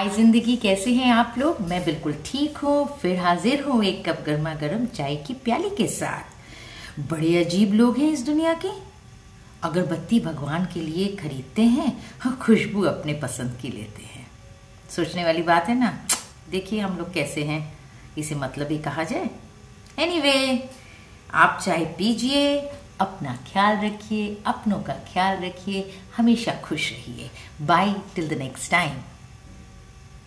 हाय ज़िंदगी कैसे हैं आप लोग? मैं बिल्कुल ठीक हूँ। फिर हाजिर हूँ एक कप गर्मा गर्म चाय की प्याली के साथ। बड़े अजीब लोग हैं इस दुनिया के। अगरबत्ती भगवान के लिए खरीदते हैं और खुशबू अपने पसंद की लेते हैं। सोचने वाली बात है ना? देखिए हम लोग कैसे हैं। इसे मतलब ही कहा जाए। एनी anyway, आप चाय पीजिए अपना ख्याल रखिए अपनों का ख्याल रखिए हमेशा खुश रहिए। Bye till the next time